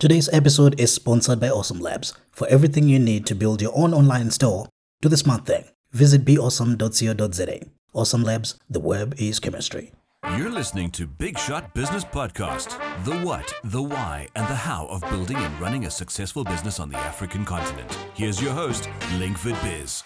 Today's episode is sponsored by Awesome Labs. For everything you need to build your own online store, do the smart thing. Visit beawesome.co.za. Awesome Labs, the web is chemistry. You're listening to Big Shot Business Podcast the what, the why, and the how of building and running a successful business on the African continent. Here's your host, Linkford Biz.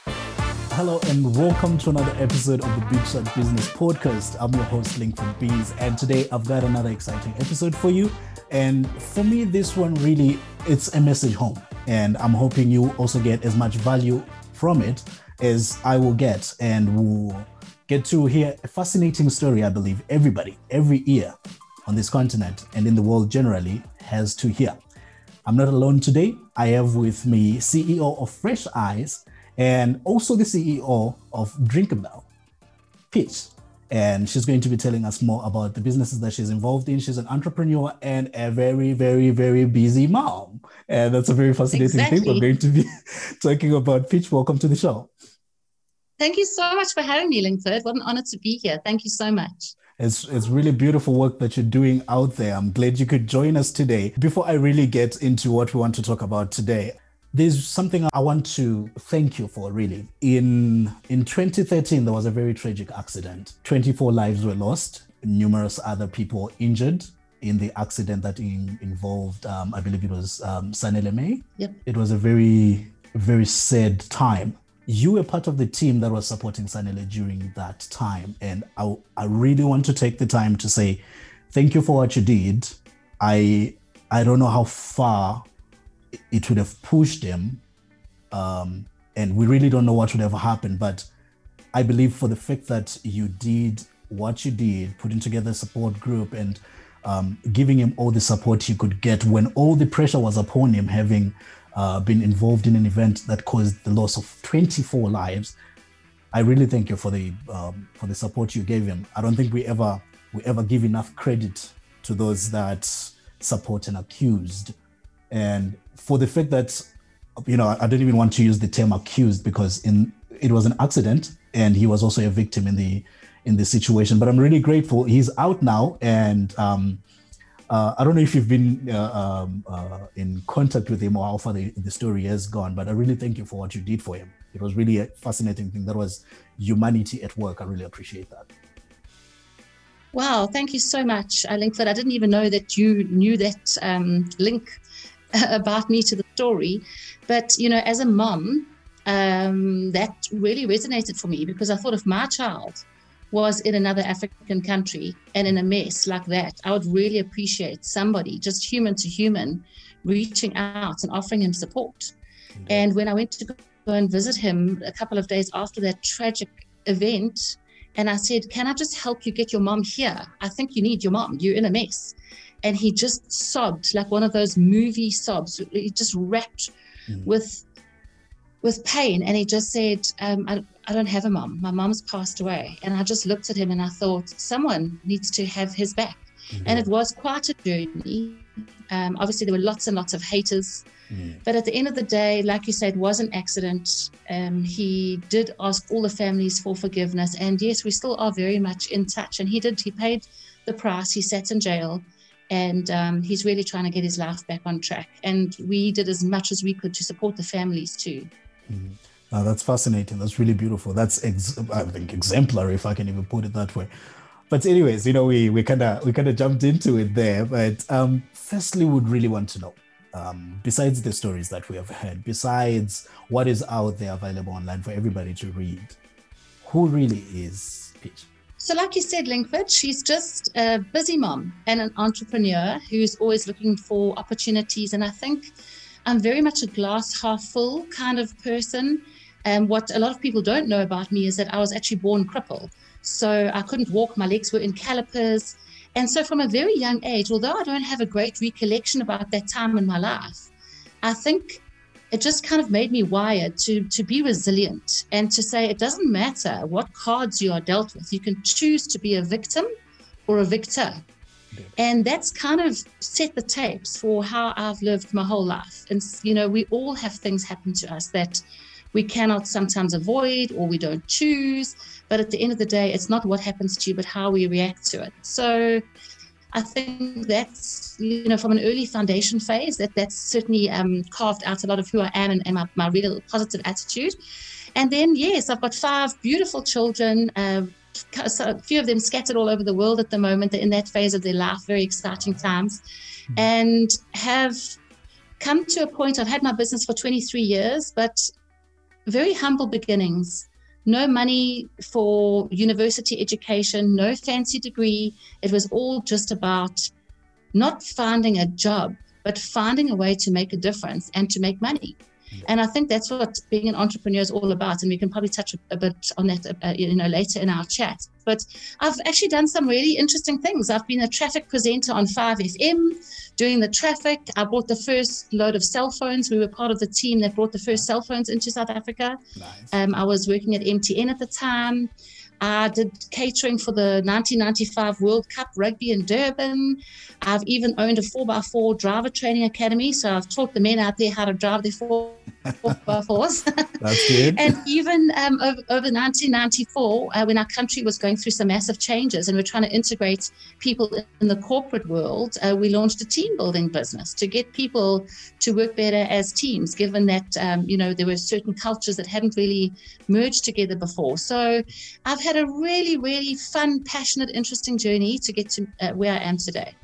Hello and welcome to another episode of the Shot Business Podcast. I'm your host, Linkford Bees, and today I've got another exciting episode for you. And for me, this one really it's a message home. And I'm hoping you also get as much value from it as I will get and will get to hear a fascinating story, I believe everybody, every ear on this continent and in the world generally has to hear. I'm not alone today. I have with me CEO of Fresh Eyes and also the CEO of Drinkabell, Peach and she's going to be telling us more about the businesses that she's involved in. She's an entrepreneur and a very, very, very busy mom. And that's a very fascinating exactly. thing we're going to be talking about. Peach, welcome to the show. Thank you so much for having me, Linkford. What an honor to be here. Thank you so much. It's, it's really beautiful work that you're doing out there. I'm glad you could join us today. Before I really get into what we want to talk about today, there's something I want to thank you for really. In in 2013 there was a very tragic accident. 24 lives were lost, numerous other people injured in the accident that in, involved um, I believe it was um, Sanele May. Yep. It was a very very sad time. You were part of the team that was supporting Sanele during that time and I, I really want to take the time to say thank you for what you did. I I don't know how far it would have pushed them. Um, and we really don't know what would have happened. But I believe for the fact that you did what you did, putting together a support group and um, giving him all the support he could get when all the pressure was upon him, having uh, been involved in an event that caused the loss of 24 lives. I really thank you for the um, for the support you gave him. I don't think we ever we ever give enough credit to those that support an accused, and for the fact that you know I don't even want to use the term accused because in it was an accident and he was also a victim in the in the situation. But I'm really grateful he's out now and. Um, uh, I don't know if you've been uh, um, uh, in contact with him or how far the, the story has gone, but I really thank you for what you did for him. It was really a fascinating thing. That was humanity at work. I really appreciate that. Wow, thank you so much, Linkford. I didn't even know that you knew that um, link about me to the story. But, you know, as a mom, um, that really resonated for me because I thought if my child was in another African country and in a mess like that, I would really appreciate somebody, just human to human, reaching out and offering him support. And when I went to go and visit him a couple of days after that tragic event, and I said, Can I just help you get your mom here? I think you need your mom. You're in a mess and he just sobbed like one of those movie sobs. He just wrapped mm. with with pain, and he just said, um, I, I don't have a mom. My mom's passed away." And I just looked at him and I thought, someone needs to have his back. Mm-hmm. And it was quite a journey. Um, obviously, there were lots and lots of haters. Mm. But at the end of the day, like you said, it was an accident. Um, he did ask all the families for forgiveness. And yes, we still are very much in touch. And he did, he paid the price. He sat in jail and um, he's really trying to get his life back on track. And we did as much as we could to support the families too. Mm-hmm. Uh, that's fascinating. That's really beautiful. That's ex- I think exemplary, if I can even put it that way. But anyways, you know, we we kind of we kind of jumped into it there. But um, firstly, would really want to know, um, besides the stories that we have heard, besides what is out there available online for everybody to read, who really is Peach? So, like you said, Linkford, she's just a busy mom and an entrepreneur who's always looking for opportunities. And I think I'm very much a glass half full kind of person. And what a lot of people don't know about me is that I was actually born crippled. So I couldn't walk, my legs were in calipers. And so, from a very young age, although I don't have a great recollection about that time in my life, I think it just kind of made me wired to to be resilient and to say it doesn't matter what cards you are dealt with. You can choose to be a victim or a victor. And that's kind of set the tapes for how I've lived my whole life. And you know we all have things happen to us that we cannot sometimes avoid or we don't choose. But at the end of the day it's not what happens to you but how we react to it. So I think that's you know from an early foundation phase that that's certainly um, carved out a lot of who I am and, and my, my real positive attitude. And then yes, I've got five beautiful children. Uh, so a few of them scattered all over the world at the moment. They're in that phase of their life, very exciting times, mm-hmm. and have come to a point. I've had my business for 23 years, but very humble beginnings no money for university education, no fancy degree. It was all just about not finding a job, but finding a way to make a difference and to make money. And I think that's what being an entrepreneur is all about. And we can probably touch a, bit on that, uh, you know, later in our chat. But I've actually done some really interesting things. I've been a traffic presenter on 5FM doing the traffic. I bought the first load of cell phones. We were part of the team that brought the first cell phones into South Africa. Nice. Um, I was working at MTN at the time. I did catering for the 1995 World Cup rugby in Durban. I've even owned a 4x4 driver training academy. So I've taught the men out there how to drive their 4x4s. That's good. and even um, over, over, 1994, uh, when our country was going through some massive changes and we're trying to integrate people in the corporate world, uh, we launched a team building business to get people to work better as teams, given that, um, you know, there were certain cultures that hadn't really merged together before. So I've had a really, really fun, passionate, interesting journey to get to uh, where I am today.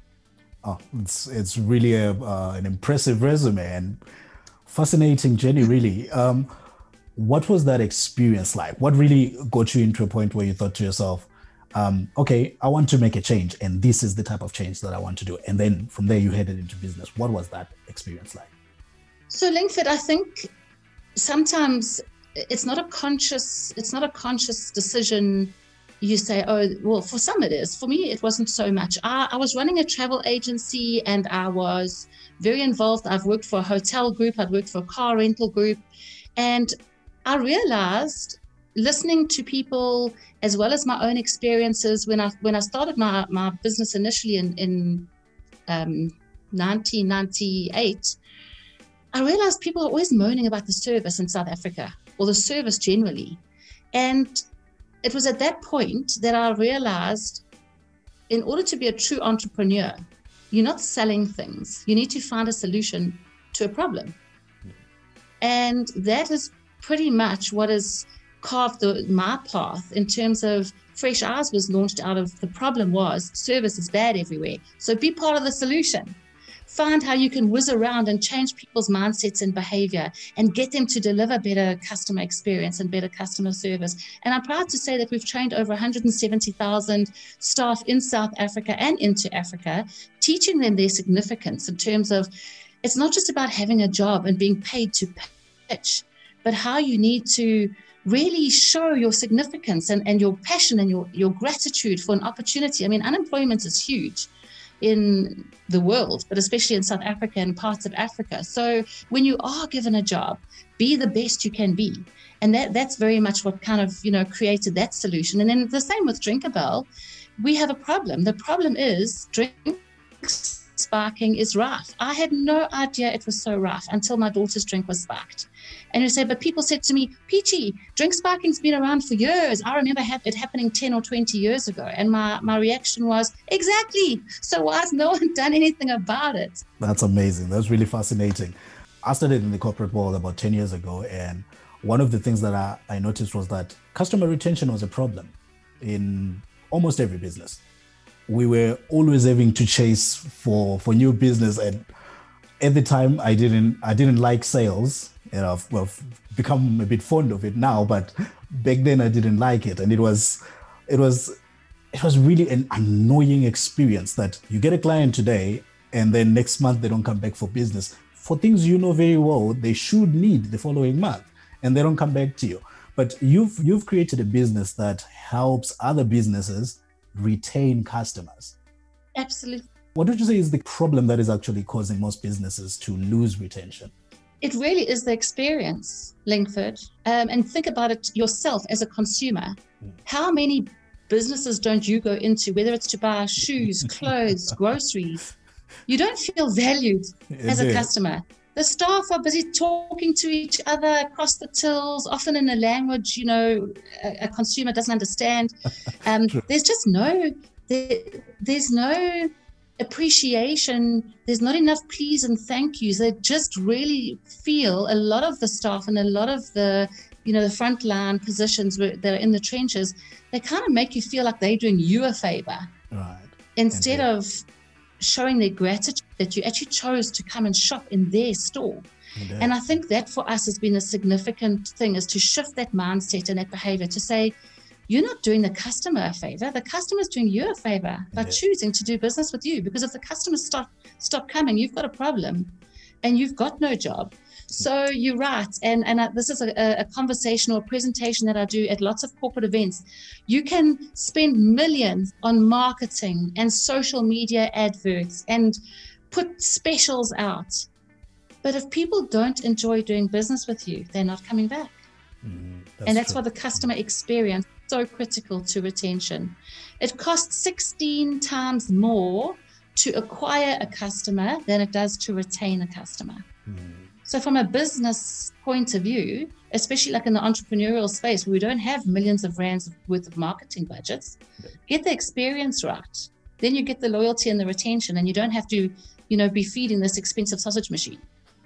Oh, it's it's really a, uh, an impressive resume and fascinating journey, really. Um, what was that experience like? What really got you into a point where you thought to yourself, um, okay, I want to make a change, and this is the type of change that I want to do. And then from there, you headed into business. What was that experience like? So, Linkford, I think sometimes it's not a conscious it's not a conscious decision you say oh well for some it is. For me it wasn't so much. I, I, was running a travel agency and i was very involved. I've worked for a hotel group i'd worked for a car rental group. And i realized listening to people as well as my own experiences when i when i started my, my business initially in in um, 1998 I realized people are always moaning about the service in South Africa or the service generally. And it was at that point that I realized in order to be a true entrepreneur, you're not selling things, you need to find a solution to a problem. And that is pretty much what has carved the, my path in terms of Fresh Eyes was launched out of the problem was service is bad everywhere. So be part of the solution find how you can whiz around and change people's mindsets and behavior and get them to deliver better customer experience and better customer service. And I'm proud to say that we've trained over 170,000 staff in South Africa and into Africa, teaching them their significance in terms of it's not just about having a job and being paid to pitch, but how you need to really show your significance and, and your passion and your, your gratitude for an opportunity. I mean, unemployment is huge in the world, but especially in South Africa and parts of Africa. So when you are given a job, be the best you can be. And that that's very much what kind of, you know, created that solution. And then the same with Drinkabell, we have a problem. The problem is drink sparking is rough. I had no idea it was so rough until my daughter's drink was sparked. And you say, but people said to me, Peachy, drink sparking's been around for years. I remember it happening 10 or 20 years ago. And my, my reaction was, exactly. So why has no one done anything about it? That's amazing. That's really fascinating. I started in the corporate world about 10 years ago. And one of the things that I, I noticed was that customer retention was a problem in almost every business. We were always having to chase for, for new business. And at the time, I didn't I didn't like sales know, I've, well, become a bit fond of it now, but back then I didn't like it, and it was, it was, it was really an annoying experience that you get a client today, and then next month they don't come back for business for things you know very well they should need the following month, and they don't come back to you. But you've you've created a business that helps other businesses retain customers. Absolutely. What would you say is the problem that is actually causing most businesses to lose retention? it really is the experience, Linkford. Um, and think about it yourself as a consumer. How many businesses don't you go into, whether it's to buy shoes, clothes, groceries? You don't feel valued as a customer. The staff are busy talking to each other across the tills, often in a language you know a, a consumer doesn't understand. Um, there's just no there, there's no appreciation. There's not enough please and thank yous. They just really feel a lot of the staff and a lot of the, you know, the frontline positions that are in the trenches. They kind of make you feel like they're doing you a favor, right? Instead of showing their gratitude that you actually chose to come and shop in their store. And I think that for us has been a significant thing is to shift that mindset and that behavior to say, you're not doing the customer a favor. The customer's doing you a favor by yeah. choosing to do business with you. Because if the customers stop stop coming, you've got a problem, and you've got no job. So you're right, and and I, this is a, a conversation or a presentation that I do at lots of corporate events. You can spend millions on marketing and social media adverts and put specials out, but if people don't enjoy doing business with you, they're not coming back. Mm, that's and that's true. why the customer experience is so critical to retention. It costs 16 times more to acquire a customer than it does to retain a customer. Mm. So, from a business point of view, especially like in the entrepreneurial space where we don't have millions of rands worth of marketing budgets, get the experience right. Then you get the loyalty and the retention, and you don't have to, you know, be feeding this expensive sausage machine.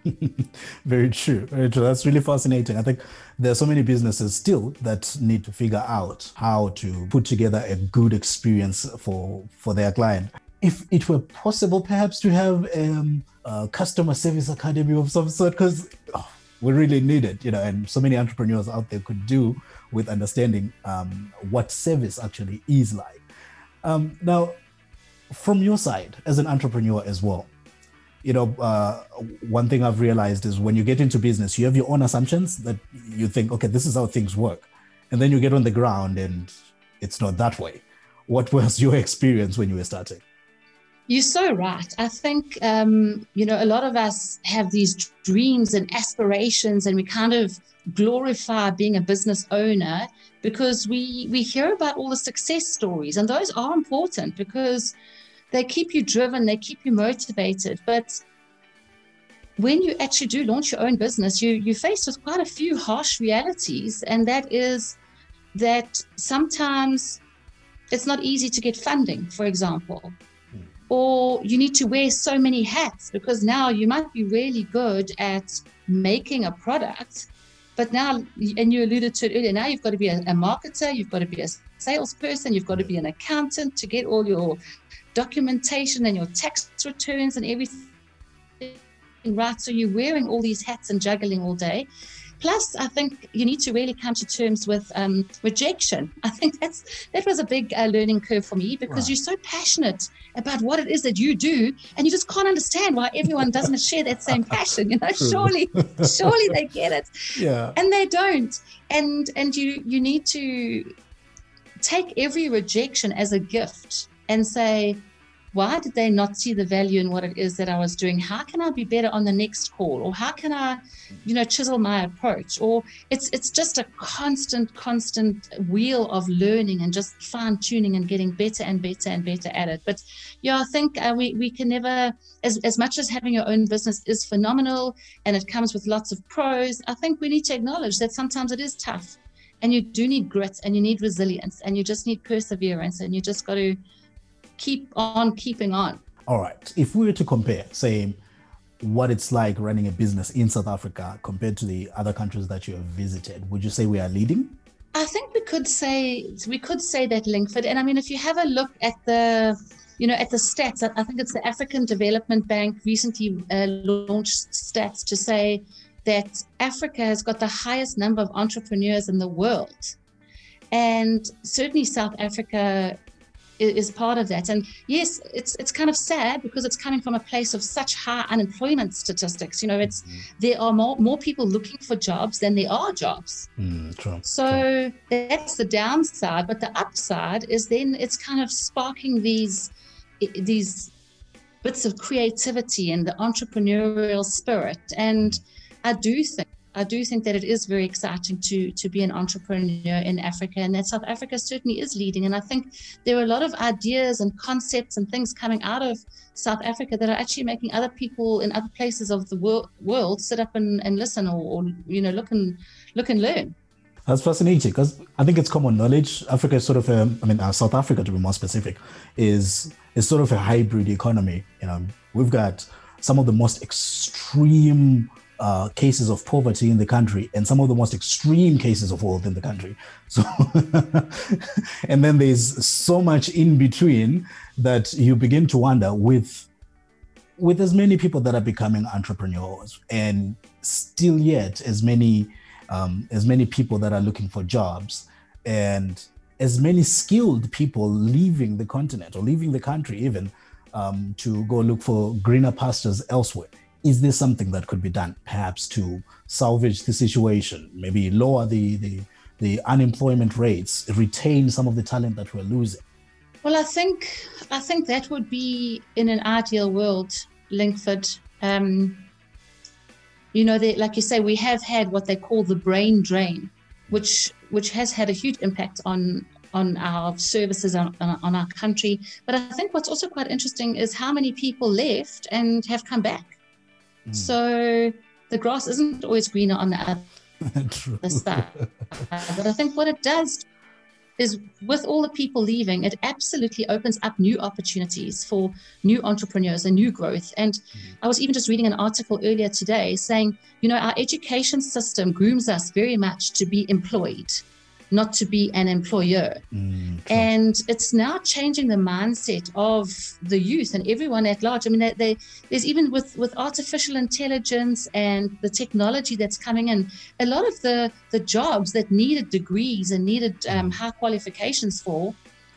very true. Very true. That's really fascinating. I think there are so many businesses still that need to figure out how to put together a good experience for for their client. If it were possible, perhaps to have um, customer service academy of some sort, because oh, we really need it, you know, and so many entrepreneurs out there could do with understanding um, what service actually is like. Um, now, from your side as an entrepreneur as well, you know, uh, one thing I've realized is when you get into business, you have your own assumptions that you think, okay, this is how things work. And then you get on the ground and it's not that way. What was your experience when you were starting? You're so right. I think, um, you know, a lot of us have these dreams and aspirations, and we kind of glorify being a business owner because we, we hear about all the success stories, and those are important because they keep you driven, they keep you motivated. But when you actually do launch your own business, you you're faced with quite a few harsh realities, and that is that sometimes it's not easy to get funding, for example. Or you need to wear so many hats because now you might be really good at making a product, but now, and you alluded to it earlier, now you've got to be a, a marketer, you've got to be a salesperson, you've got to be an accountant to get all your documentation and your tax returns and everything right. So you're wearing all these hats and juggling all day. Plus, I think you need to really come to terms with um, rejection. I think that's that was a big uh, learning curve for me because right. you're so passionate about what it is that you do, and you just can't understand why everyone doesn't share that same passion. You know, True. surely, surely they get it, yeah, and they don't. And and you you need to take every rejection as a gift and say, why did they not see the value in what it is that I was doing? How can I be better on the next call? Or how can I, you know, chisel my approach? Or it's it's just a constant, constant wheel of learning and just fine tuning and getting better and better and better at it. But yeah, I think uh, we we can never, as as much as having your own business is phenomenal and it comes with lots of pros. I think we need to acknowledge that sometimes it is tough, and you do need grit and you need resilience and you just need perseverance and you just got to keep on keeping on. All right. If we were to compare, say, what it's like running a business in South Africa compared to the other countries that you have visited, would you say we are leading? I think we could say we could say that Linkford. And I mean, if you have a look at the you know, at the stats, I think it's the African Development Bank recently uh, launched stats to say that Africa has got the highest number of entrepreneurs in the world. And certainly South Africa is part of that. And yes, it's it's kind of sad because it's coming from a place of such high unemployment statistics. You know, it's mm-hmm. there are more more people looking for jobs than there are jobs. Mm, true, so true. that's the downside. But the upside is then it's kind of sparking these these bits of creativity and the entrepreneurial spirit. And I do think I do think that it is very exciting to to be an entrepreneur in Africa, and that South Africa certainly is leading. And I think there are a lot of ideas and concepts and things coming out of South Africa that are actually making other people in other places of the world, world sit up and, and listen or, or you know look and look and learn. That's fascinating because I think it's common knowledge. Africa is sort of, a, I mean, uh, South Africa to be more specific, is it's sort of a hybrid economy. You know, we've got some of the most extreme uh, cases of poverty in the country and some of the most extreme cases of wealth in the country. So, and then there's so much in between that you begin to wonder with with as many people that are becoming entrepreneurs and still yet as many um, as many people that are looking for jobs and as many skilled people leaving the continent or leaving the country even um, to go look for greener pastures elsewhere is there something that could be done perhaps to salvage the situation? Maybe lower the the, the unemployment rates retain some of the talent that we're losing? Well i think i think that would be in an ideal world linkford um, you know they, like you say we have had what they call the brain drain which which has had a huge impact on on our services on, on our country. But i think what's also quite interesting is how many people left and have come back Mm. So the grass isn't always greener on the other side. but I think what it does is with all the people leaving, it absolutely opens up new opportunities for new entrepreneurs and new growth. And mm-hmm. I was even just reading an article earlier today saying, you know, our education system grooms us very much to be employed not to be an employer. Mm, and it's now changing the mindset of the youth and everyone at large. I mean, they, they, there's even with, with artificial intelligence and the technology that's coming in, a lot of the, the jobs that needed degrees and needed um, high qualifications for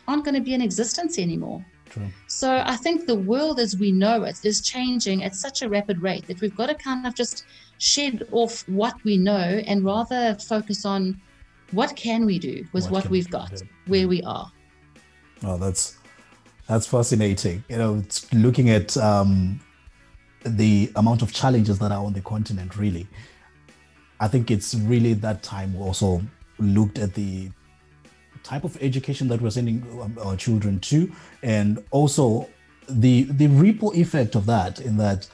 aren't going to be in existence anymore. True. So I think the world as we know it is changing at such a rapid rate that we've got to kind of just shed off what we know and rather focus on what can we do with what, what we've got where we are. Oh that's that's fascinating. You know it's looking at um, the amount of challenges that are on the continent really. I think it's really that time we also looked at the type of education that we're sending um, our children to and also the the ripple effect of that in that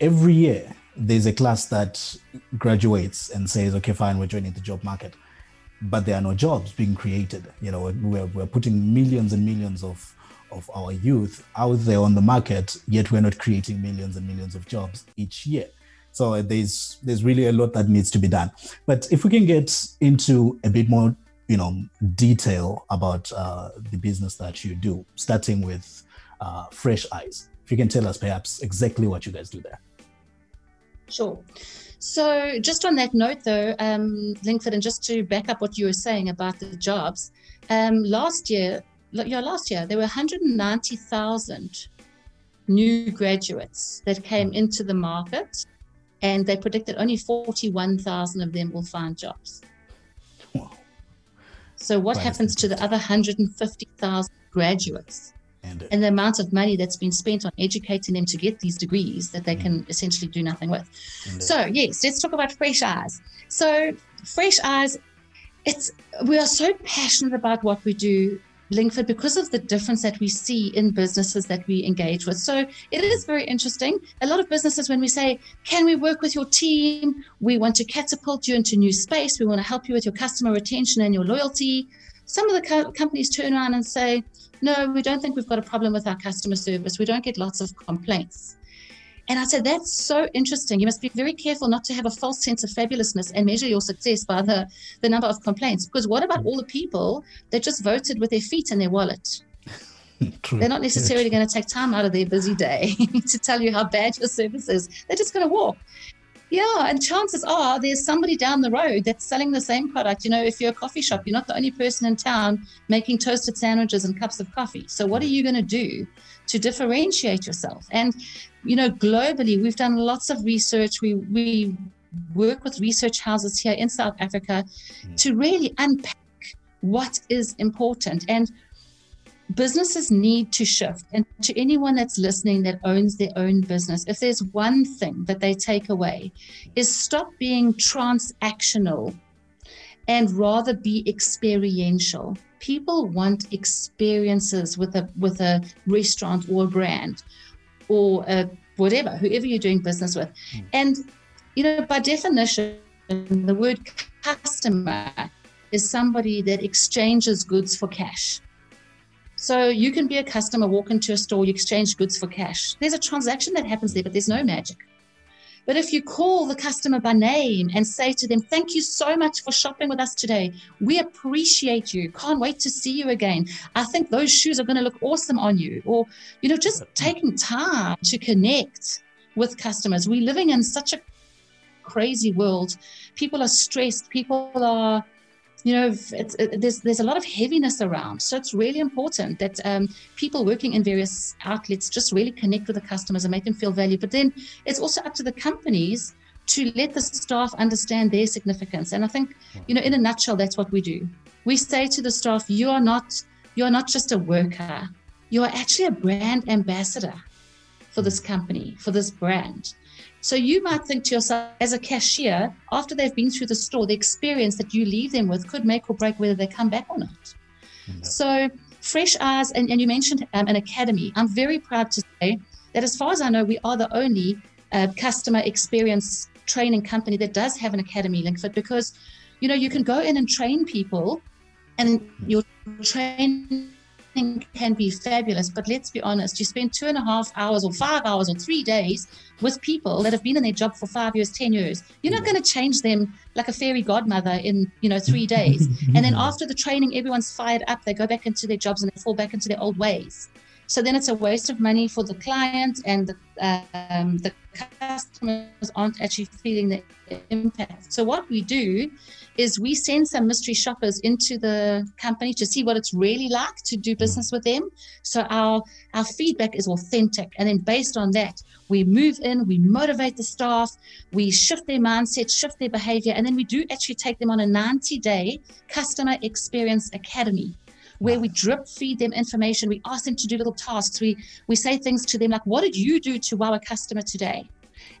every year there's a class that graduates and says okay fine we're joining the job market but there are no jobs being created. You know, we're, we're putting millions and millions of, of our youth out there on the market, yet we're not creating millions and millions of jobs each year. So there's there's really a lot that needs to be done. But if we can get into a bit more, you know, detail about uh, the business that you do, starting with uh, Fresh Eyes, if you can tell us perhaps exactly what you guys do there. Sure. So, just on that note, though, um, Linkford, and just to back up what you were saying about the jobs, um, last year, yeah, last year there were 190,000 new graduates that came into the market, and they predicted only 41,000 of them will find jobs. Wow. So, what happens to the other 150,000 graduates? And, and the amount of money that's been spent on educating them to get these degrees that they can essentially do nothing with. So yes, let's talk about Fresh Eyes. So Fresh Eyes, it's we are so passionate about what we do. Linkford, because of the difference that we see in businesses that we engage with. So it is very interesting. A lot of businesses, when we say, Can we work with your team? We want to catapult you into new space. We want to help you with your customer retention and your loyalty. Some of the co- companies turn around and say, no, we don't think we've got a problem with our customer service. We don't get lots of complaints. And I said, that's so interesting. You must be very careful not to have a false sense of fabulousness and measure your success by the, the number of complaints. Because what about all the people that just voted with their feet in their wallet? True. They're not necessarily going to take time out of their busy day to tell you how bad your service is. They're just going to walk. Yeah, and chances are there's somebody down the road that's selling the same product. You know, if you're a coffee shop, you're not the only person in town making toasted sandwiches and cups of coffee. So, what are you going to do to differentiate yourself? And, you know, globally, we've done lots of research. We, we work with research houses here in South Africa mm. to really unpack what is important. And businesses need to shift. And to anyone that's listening that owns their own business, if there's one thing that they take away, is stop being transactional and rather be experiential. People want experiences with a with a restaurant or a brand or a whatever, whoever you're doing business with. Mm. And you know, by definition, the word customer is somebody that exchanges goods for cash. So you can be a customer, walk into a store, you exchange goods for cash. There's a transaction that happens there, but there's no magic. But if you call the customer by name and say to them, Thank you so much for shopping with us today. We appreciate you. Can't wait to see you again. I think those shoes are going to look awesome on you. Or, you know, just taking time to connect with customers. We're living in such a crazy world. People are stressed, people are you know, it, there's there's a lot of heaviness around. So it's really important that um, people working in various outlets just really connect with the customers and make them feel valued. But then it's also up to the companies to let the staff understand their significance. And I think, you know, in a nutshell, that's what we do. We say to the staff, you are not you are not just a worker. You are actually a brand ambassador for this company, for this brand. So you might think to yourself, as a cashier, after they've been through the store, the experience that you leave them with could make or break whether they come back or not. Mm-hmm. So Fresh Eyes, and, and you mentioned um, an academy. I'm very proud to say that as far as I know, we are the only uh, customer experience training company that does have an academy, Linkford, because you know you can go in and train people, and your training can be fabulous, but let's be honest, you spend two and a half hours or five hours or three days with people that have been in their job for five years, 10 years. You're not going to change them like a fairy godmother in, you know, three days. and then after the training, everyone's fired up. They go back into their jobs and they fall back into their old ways. So then it's a waste of money for the client and the, um, the customers aren't actually feeling the impact. So what we do is we send some mystery shoppers into the company to see what it's really like to do mm. business with them. So our our feedback is authentic, and then based on that, we move in, we motivate the staff, we shift their mindset, shift their behavior, and then we do actually take them on a 90 day customer experience academy where we drip feed them information. We ask them to do little tasks. We we say things to them like, "What did you do to wow a customer today?"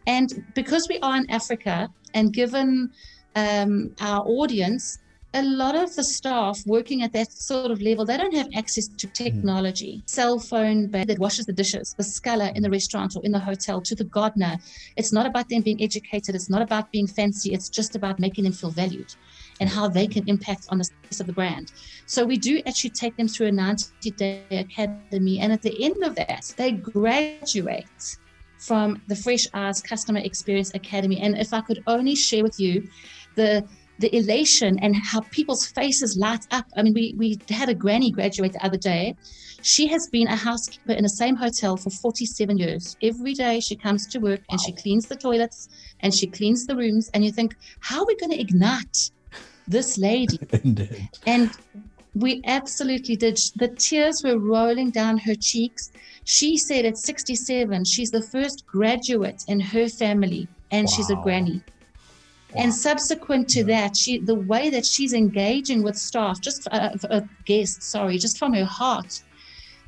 And because we are in Africa, and given um, our audience, a lot of the staff working at that sort of level, they don't have access to technology. Mm. Cell phone that washes the dishes, the sculler in the restaurant or in the hotel, to the gardener. It's not about them being educated. It's not about being fancy. It's just about making them feel valued and how they can impact on the success of the brand. So we do actually take them through a 90-day academy. And at the end of that, they graduate from the Fresh Eyes Customer Experience Academy. And if I could only share with you the the elation and how people's faces light up. I mean, we, we had a granny graduate the other day. She has been a housekeeper in the same hotel for 47 years. Every day she comes to work and she cleans the toilets and she cleans the rooms. And you think, how are we going to ignite this lady? and we absolutely did. The tears were rolling down her cheeks. She said at 67, she's the first graduate in her family and wow. she's a granny. And subsequent to that, she the way that she's engaging with staff, just uh, uh, guests, sorry, just from her heart,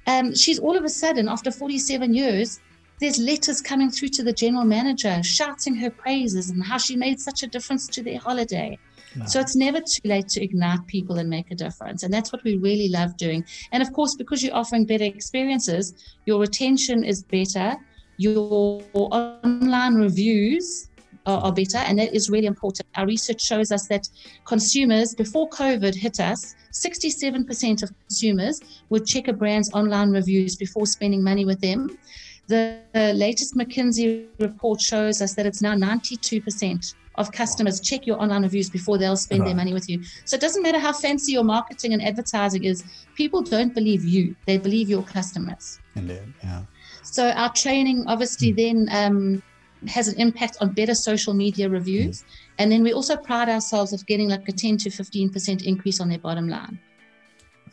um, she's all of a sudden after 47 years, there's letters coming through to the general manager shouting her praises and how she made such a difference to their holiday. So it's never too late to ignite people and make a difference. And that's what we really love doing. And of course, because you're offering better experiences, your retention is better, your online reviews are, are better, and that is really important. Our research shows us that consumers, before COVID hit us, 67% of consumers would check a brand's online reviews before spending money with them. The, the latest McKinsey report shows us that it's now 92% of customers check your online reviews before they'll spend right. their money with you. So it doesn't matter how fancy your marketing and advertising is, people don't believe you, they believe your customers. Indeed, yeah. So our training obviously mm. then um, has an impact on better social media reviews. Mm-hmm. And then we also pride ourselves of getting like a 10 to 15% increase on their bottom line.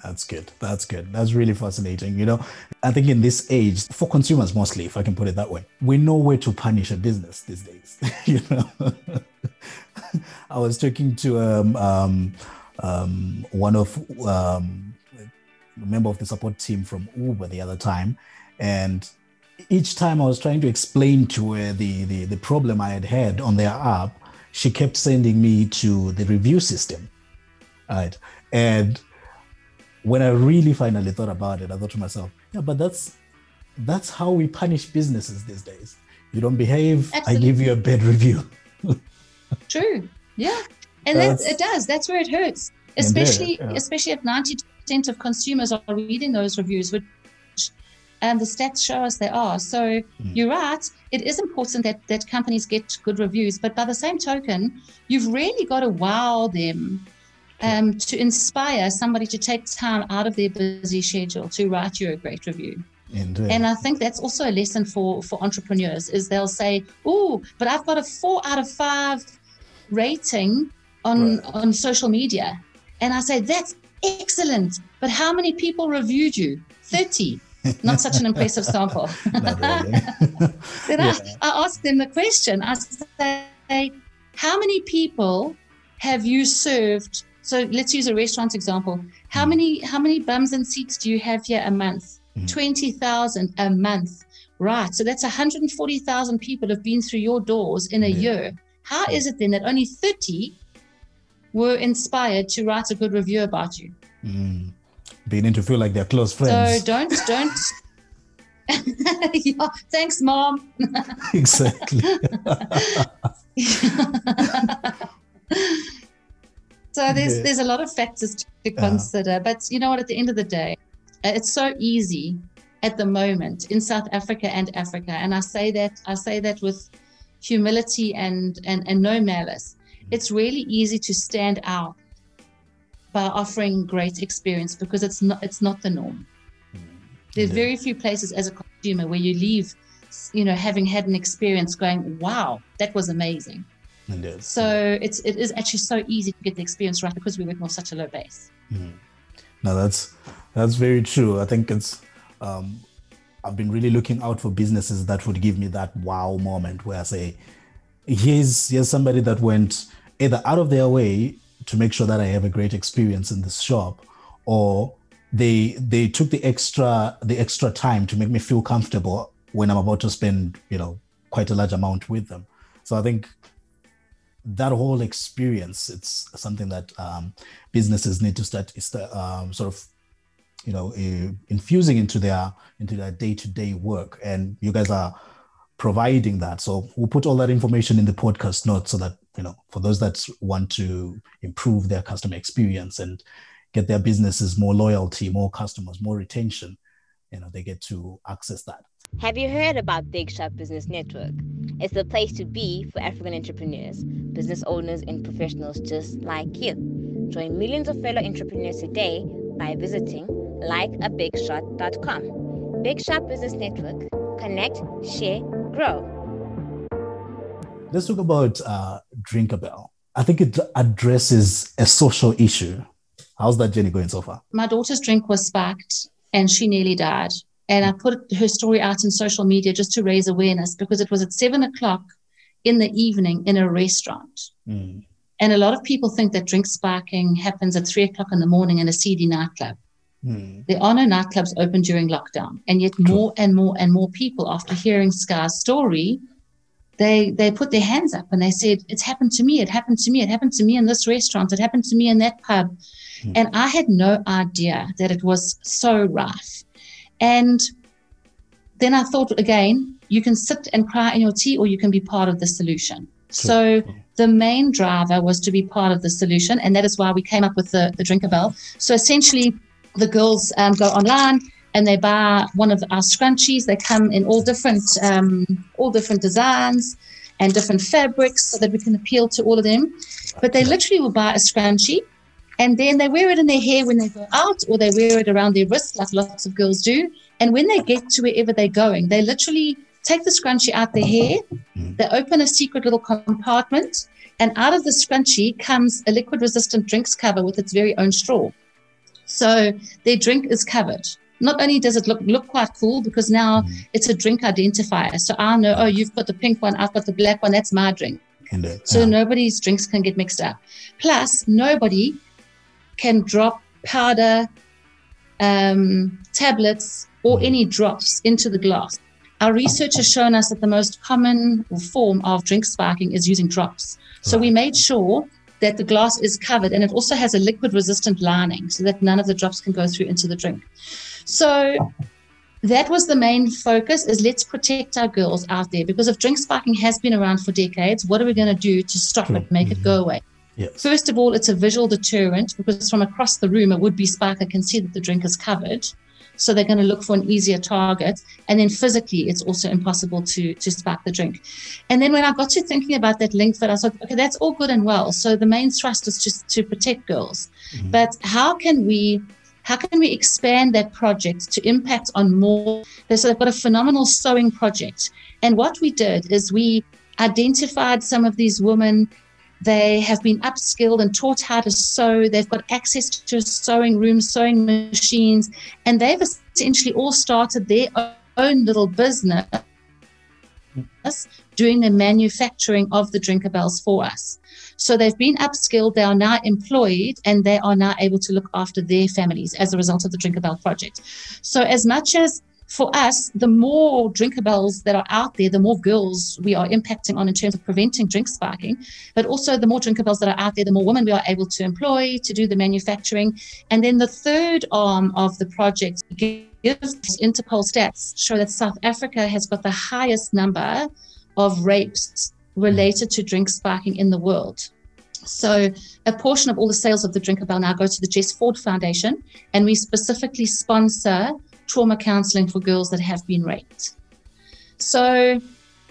That's good. That's good. That's really fascinating. You know, I think in this age, for consumers mostly, if I can put it that way, we know where to punish a business these days. you know, I was talking to um, um, um, one of um, a member of the support team from Uber the other time, and each time I was trying to explain to her the, the, the problem I had had on their app, she kept sending me to the review system. Right. And when I really finally thought about it, I thought to myself, yeah, but that's that's how we punish businesses these days. You don't behave, Absolutely. I give you a bad review. True. Yeah. And that, it does. That's where it hurts. Especially yeah. especially if 90 percent of consumers are reading those reviews, which and the stats show us they are. So mm. you're right. It is important that that companies get good reviews, but by the same token, you've really got to wow them um, to inspire somebody to take time out of their busy schedule to write you a great review. Indeed. And I think that's also a lesson for for entrepreneurs is they'll say, "Oh, but I've got a four out of five rating on right. on social media," and I say, "That's excellent, but how many people reviewed you? Thirty. Not such an impressive sample." Then yeah. I, I ask them the question. I say, "How many people have you served?" So let's use a restaurant example. How mm. many how many bums and seats do you have here a month? mm. 20,000 a month. Right. So that's 140,000 people have been through your doors in a yeah. year. How is it then that only 30 were inspired to write a good review about you? Mm. Beginning to feel like they're close friends. So don't, don't. yeah, thanks, mom. exactly. so there's yeah. there's a lot of factors to consider, uh, but you know what? At the end of the day, uh, it's so easy at the moment in South Africa and Africa, and I say that I say that with humility and and, and no malice. It's really easy to stand out by offering great experience because it's not it's not the norm. There's very few places as a consumer where you leave, you know, having had an experience going, wow, that was amazing. Indeed. So it's it is actually so easy to get the experience right because we work on such a low base. Mm. No, that's that's very true. I think it's um, I've been really looking out for businesses that would give me that wow moment where I say, here's here's somebody that went either out of their way to make sure that I have a great experience in this shop, or they they took the extra the extra time to make me feel comfortable when I'm about to spend you know quite a large amount with them. So I think that whole experience it's something that um, businesses need to start um, sort of you know uh, infusing into their into their day-to-day work. And you guys are providing that. So we'll put all that information in the podcast notes so that you know for those that want to improve their customer experience and get their businesses more loyalty more customers more retention you know they get to access that. Have you heard about Big Shot Business Network? It's the place to be for African entrepreneurs, business owners, and professionals just like you. Join millions of fellow entrepreneurs today by visiting likeabigshot.com. Big Shot Business Network. Connect, share, grow. Let's talk about uh, Drinkabell. I think it addresses a social issue. How's that journey going so far? My daughter's drink was sparked and she nearly died. And I put her story out in social media just to raise awareness because it was at seven o'clock in the evening in a restaurant. Mm. And a lot of people think that drink sparking happens at three o'clock in the morning in a seedy nightclub. Mm. There are no nightclubs open during lockdown. And yet more and more and more people, after hearing Scar's story, they they put their hands up and they said, It's happened to me, it happened to me, it happened to me in this restaurant, it happened to me in that pub. Mm. And I had no idea that it was so rough. And then I thought again, you can sit and cry in your tea or you can be part of the solution. So the main driver was to be part of the solution, and that is why we came up with the, the Drinkabell. So essentially, the girls um, go online and they buy one of our scrunchies. They come in all different um, all different designs and different fabrics so that we can appeal to all of them. But they literally will buy a scrunchie and then they wear it in their hair when they go out or they wear it around their wrist like lots of girls do. And when they get to wherever they're going, they literally take the scrunchie out their hair, they open a secret little compartment, and out of the scrunchie comes a liquid resistant drinks cover with its very own straw. So their drink is covered. Not only does it look look quite cool because now mm. it's a drink identifier. So I know, oh, you've got the pink one, I've got the black one, that's my drink. So nobody's drinks can get mixed up. Plus, nobody can drop powder, um, tablets, or mm. any drops into the glass. Our research has shown us that the most common form of drink sparking is using drops. So we made sure that the glass is covered and it also has a liquid resistant lining so that none of the drops can go through into the drink. So that was the main focus is let's protect our girls out there because if drink sparking has been around for decades, what are we going to do to stop it, make it go mm-hmm. away? Yes. First of all, it's a visual deterrent because from across the room, a would be spiker can see that the drink is covered. So they're going to look for an easier target. And then physically, it's also impossible to, to spark the drink. And then when I got to thinking about that link, that I thought, okay, that's all good and well. So the main thrust is just to protect girls. Mm-hmm. But how can we how can we expand that project to impact on more? So they've got a phenomenal sewing project. And what we did is we identified some of these women they have been upskilled and taught how to sew. They've got access to sewing rooms, sewing machines, and they've essentially all started their own little business doing the manufacturing of the Drinkabells for us. So they've been upskilled, they are now employed, and they are now able to look after their families as a result of the Drinkabell project. So, as much as for us, the more Drinkabells that are out there, the more girls we are impacting on in terms of preventing drink sparking. But also, the more Drinkabells that are out there, the more women we are able to employ to do the manufacturing. And then the third arm of the project gives Interpol stats show that South Africa has got the highest number of rapes related to drink sparking in the world. So, a portion of all the sales of the Drinkabell now go to the Jess Ford Foundation, and we specifically sponsor trauma counseling for girls that have been raped. So,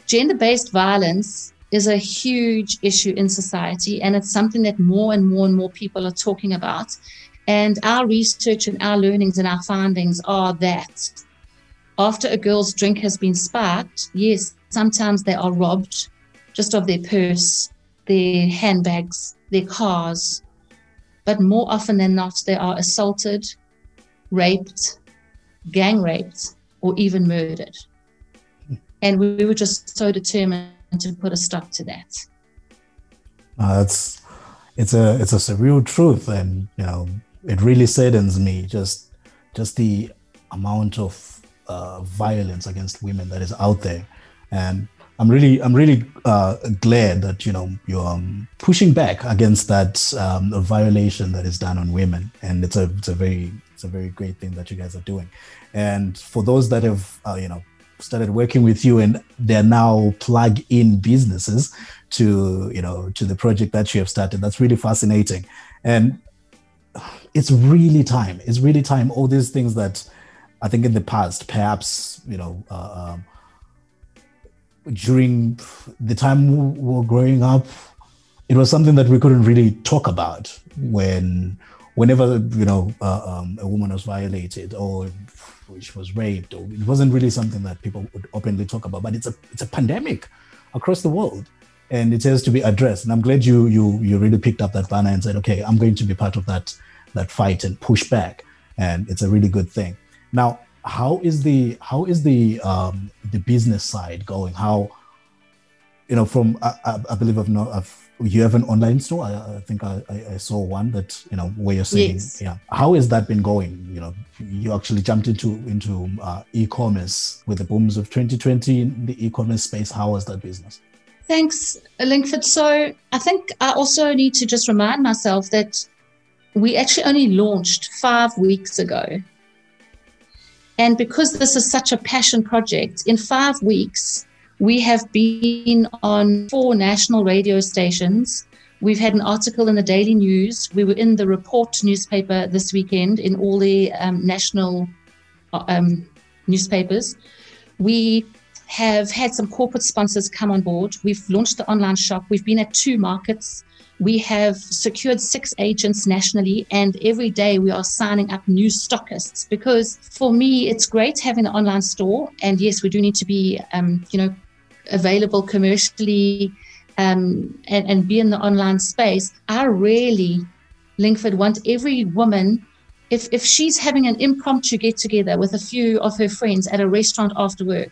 gender based violence is a huge issue in society, and it's something that more and more and more people are talking about. And our research and our learnings and our findings are that after a girl's drink has been sparked, yes, sometimes they are robbed just of their purse, their handbags, their cars. But more often than not, they are assaulted, raped, gang raped, or even murdered. And we were just so determined to put a stop to that. Uh, it's it's a it's a surreal truth, and you know it really saddens me just just the amount of uh, violence against women that is out there, and I'm really I'm really uh, glad that you know you're um, pushing back against that um, violation that is done on women, and it's a it's a very it's a very great thing that you guys are doing. And for those that have, uh, you know, started working with you and they're now plug in businesses to, you know, to the project that you have started, that's really fascinating. And it's really time. It's really time. All these things that I think in the past, perhaps, you know, uh, um, during the time we were growing up, it was something that we couldn't really talk about when whenever you know uh, um, a woman was violated or she was raped or it wasn't really something that people would openly talk about but it's a it's a pandemic across the world and it has to be addressed. And i'm glad you you you really picked up that banner and said okay i'm going to be part of that that fight and push back. And it's a really good thing. Now how is the how is the um the business side going how you know from i, I believe i've not i've you have an online store. I, I think I, I, saw one that you know where you're saying, yes. yeah. How has that been going? You know, you actually jumped into into uh, e-commerce with the booms of 2020 in the e-commerce space. How was that business? Thanks, Linkford. So I think I also need to just remind myself that we actually only launched five weeks ago. And because this is such a passion project, in five weeks, we have been on four national radio stations. We've had an article in the Daily News. We were in the Report newspaper this weekend in all the um, national uh, um, newspapers. We have had some corporate sponsors come on board. We've launched the online shop. We've been at two markets. We have secured six agents nationally, and every day we are signing up new stockists because for me, it's great having an online store. And yes, we do need to be, um, you know, available commercially um, and, and be in the online space, I really, Linkford, want every woman, if, if she's having an impromptu get together with a few of her friends at a restaurant after work,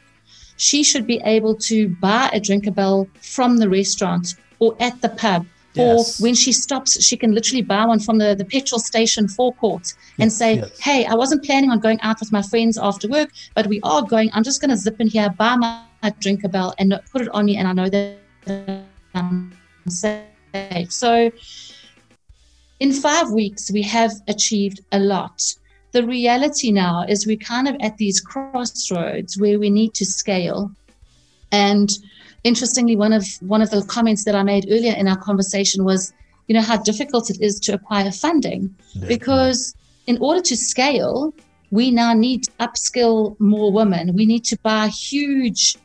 she should be able to buy a Drinkabell from the restaurant or at the pub. Yes. Or when she stops, she can literally buy one from the, the petrol station forecourt and yes, say, yes. Hey, I wasn't planning on going out with my friends after work, but we are going. I'm just going to zip in here, buy my Drinkabell and put it on me, and I know that um, I'm safe. So, in five weeks, we have achieved a lot. The reality now is we're kind of at these crossroads where we need to scale. And interestingly, one of one of the comments that I made earlier in our conversation was you know, how difficult it is to acquire funding because in order to scale, we now need to upskill more women. We need to buy huge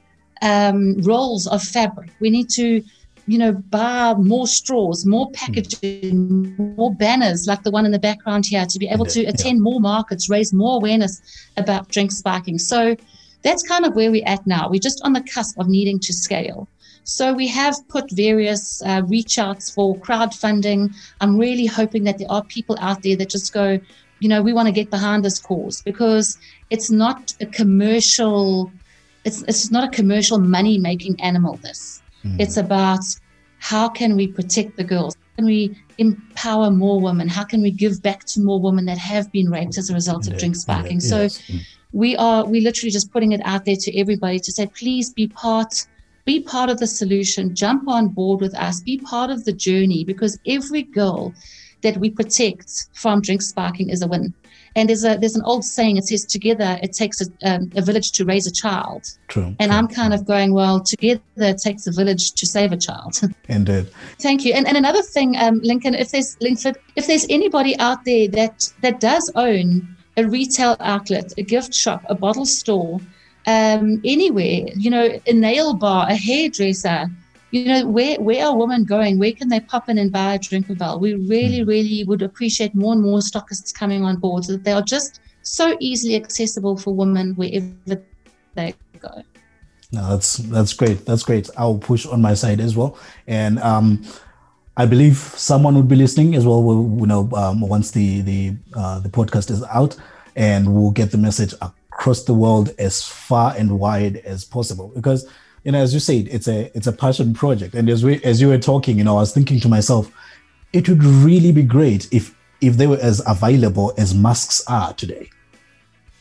um, rolls of fabric. We need to, you know, buy more straws, more packaging, more banners like the one in the background here to be able to attend more markets, raise more awareness about drink spiking. So that's kind of where we're at now. We're just on the cusp of needing to scale. So we have put various uh, reach outs for crowdfunding. I'm really hoping that there are people out there that just go, you know, we want to get behind this cause because it's not a commercial, it's, it's not a commercial money making animal. This, mm. it's about how can we protect the girls? How can we empower more women? How can we give back to more women that have been raped as a result of drink spiking? So mm. We are, we literally just putting it out there to everybody to say, please be part be part of the solution, jump on board with us, be part of the journey because every girl that we protect from drink sparking is a win. And there's a there's an old saying. It says, "Together it takes a, um, a village to raise a child." True. And true, I'm kind of going, well, together it takes a village to save a child. Indeed. Thank you. And and another thing, um, Lincoln, if there's Lincoln, if there's anybody out there that that does own a retail outlet, a gift shop, a bottle store, um, anywhere, you know, a nail bar, a hairdresser, you know, where, where are women going? Where can they pop in and buy a drink bell? We really, Hmm. really would appreciate more and more stockists coming on board so that they are just so easily accessible for women wherever they go. No, that's that's great. That's great. I'll push on my side as well, and um, I believe someone would be listening as well. You know um, once the the uh, the podcast is out, and we'll get the message across the world as far and wide as possible. Because you know, as you said, it's a it's a passion project, and as we as you were talking, you know, I was thinking to myself, it would really be great if if they were as available as masks are today.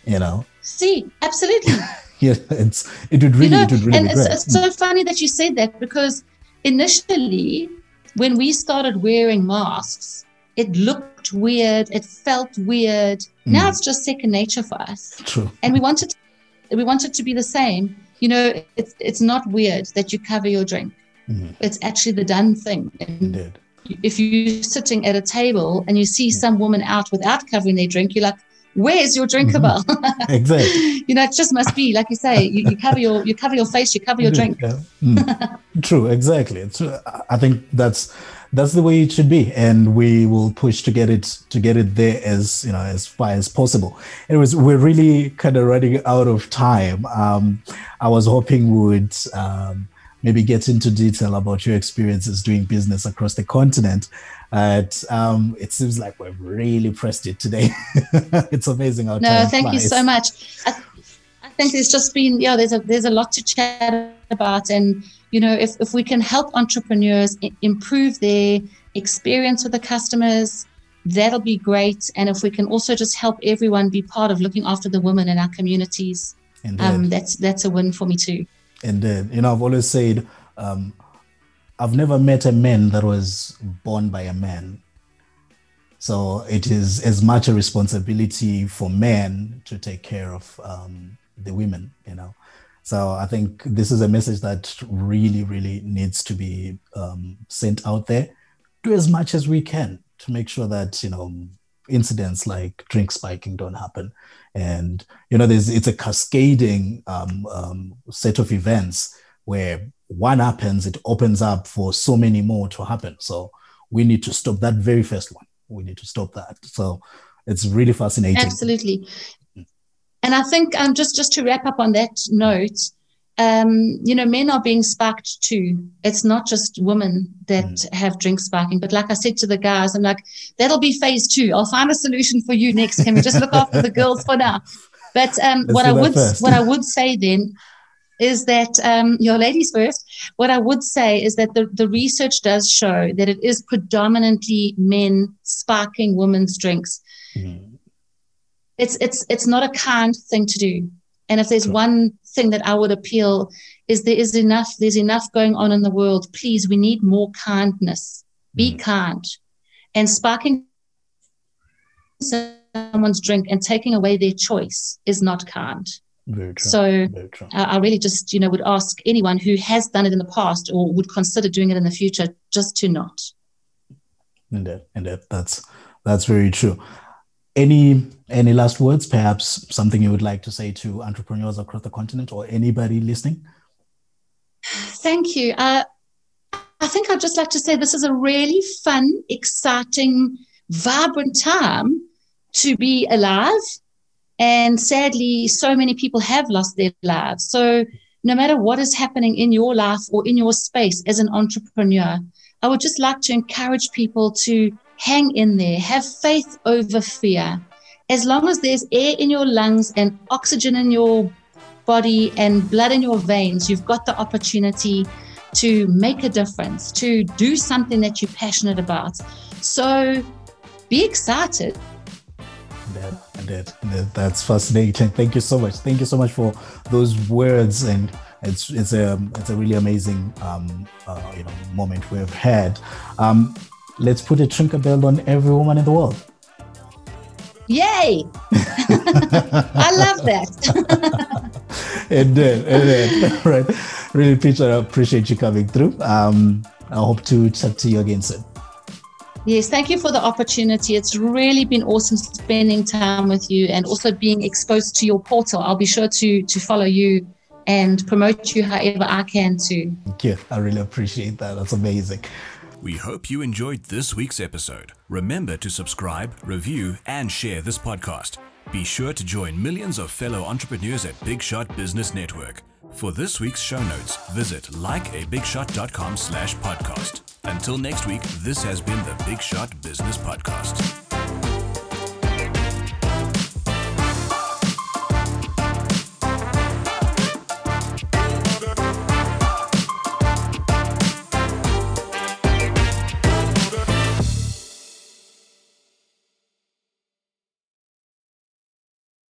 You know, See, absolutely. yeah, it's it would really you know, it would really and it's, great. it's so funny that you said that because initially, when we started wearing masks, it looked weird, it felt weird. Now Mm. it's just second nature for us, True. and we wanted we want it to be the same. You know, it's it's not weird that you cover your drink. Mhm. It's actually the done thing. Indeed. if you're sitting at a table and you see some woman out without covering their drink, you're like, "Where's your Drinkabell?" Exactly. you know, it just must be like you say. You, you cover your you cover your face, you cover your drink. Yeah. Mm. True, exactly. It's, I think that's that's the way it should be, and we will push to get it to get it there as you know as far as possible. Anyways, we're really kind of running out of time. Um, I was hoping we would um, maybe get into detail about your experiences doing business across the continent. But um, it seems like we've really pressed it today. it's amazing how No, thank you so much. I, I think there's just been yeah, there's a there's a lot to chat about, and you know, if if we can help entrepreneurs improve their experience with the customers, that'll be great. And if we can also just help everyone be part of looking after the women in our communities, um, that's that's a win for me too. Indeed. You know, I've always said, um, I've never met a man that was born by a man. So it is as much a responsibility for men to take care of um, the women, you know. So I think this is a message that really, really needs to be um, sent out there. Do as much as we can to make sure that, you know, incidents like drink spiking don't happen and you know there's it's a cascading um, um, set of events where one happens it opens up for so many more to happen. So we need to stop that very first one. We need to stop that. So it's really fascinating. Absolutely. And I think um, just just to wrap up on that note, um, you know, men are being sparked too. It's not just women that have drink sparking, but like I said to the guys, I'm like, that'll be phase two. I'll find a solution for you next. Can we just look after the girls for now? But um, what I would first. what I would say then is that um, your ladies first. What I would say is that the, the research does show that it is predominantly men sparking women's drinks Mhm. it's it's it's not a kind thing to do and if there's Sure. one thing that i would appeal is there is enough there's enough going on in the world please we need more kindness be Mhm. kind and sparking someone's drink and taking away their choice is not kind so very true I I really just, you know, would ask anyone who has done it in the past or would consider doing it in the future just to not. Indeed, indeed. That's that's very true. Any any last words? Perhaps something you would like to say to entrepreneurs across the continent or anybody listening? Thank you. Uh, I think I'd just like to say this is a really fun, exciting, vibrant time to be alive. And sadly, so many people have lost their lives. So, no matter what is happening in your life or in your space as an entrepreneur, I would just like to encourage people to hang in there, have faith over fear. As long as there's air in your lungs and oxygen in your body and blood in your veins, you've got the opportunity to make a difference, to do something that you're passionate about. So be excited. That, that, that's fascinating. Thank you so much. Thank you so much for those words and it's it's a it's a really amazing um, uh, you know moment we've had. Um, let's put a Tinkerbell on every woman in the world. Yay! I love that. it did. It did. right. Really appreciate, appreciate you coming through. Um, I hope to chat to you again soon. Yes, thank you for the opportunity. It's really been awesome spending time with you and also being exposed to your portal. I'll be sure to to follow you and promote you however I can too. Thank you. I really appreciate that. That's amazing. We hope you enjoyed this week's episode. Remember to subscribe, review, and share this podcast. Be sure to join millions of fellow entrepreneurs at Big Shot Business Network. For this week's show notes, visit likeabigshot.com slash podcast. Until next week, this has been the Big Shot Business Podcast.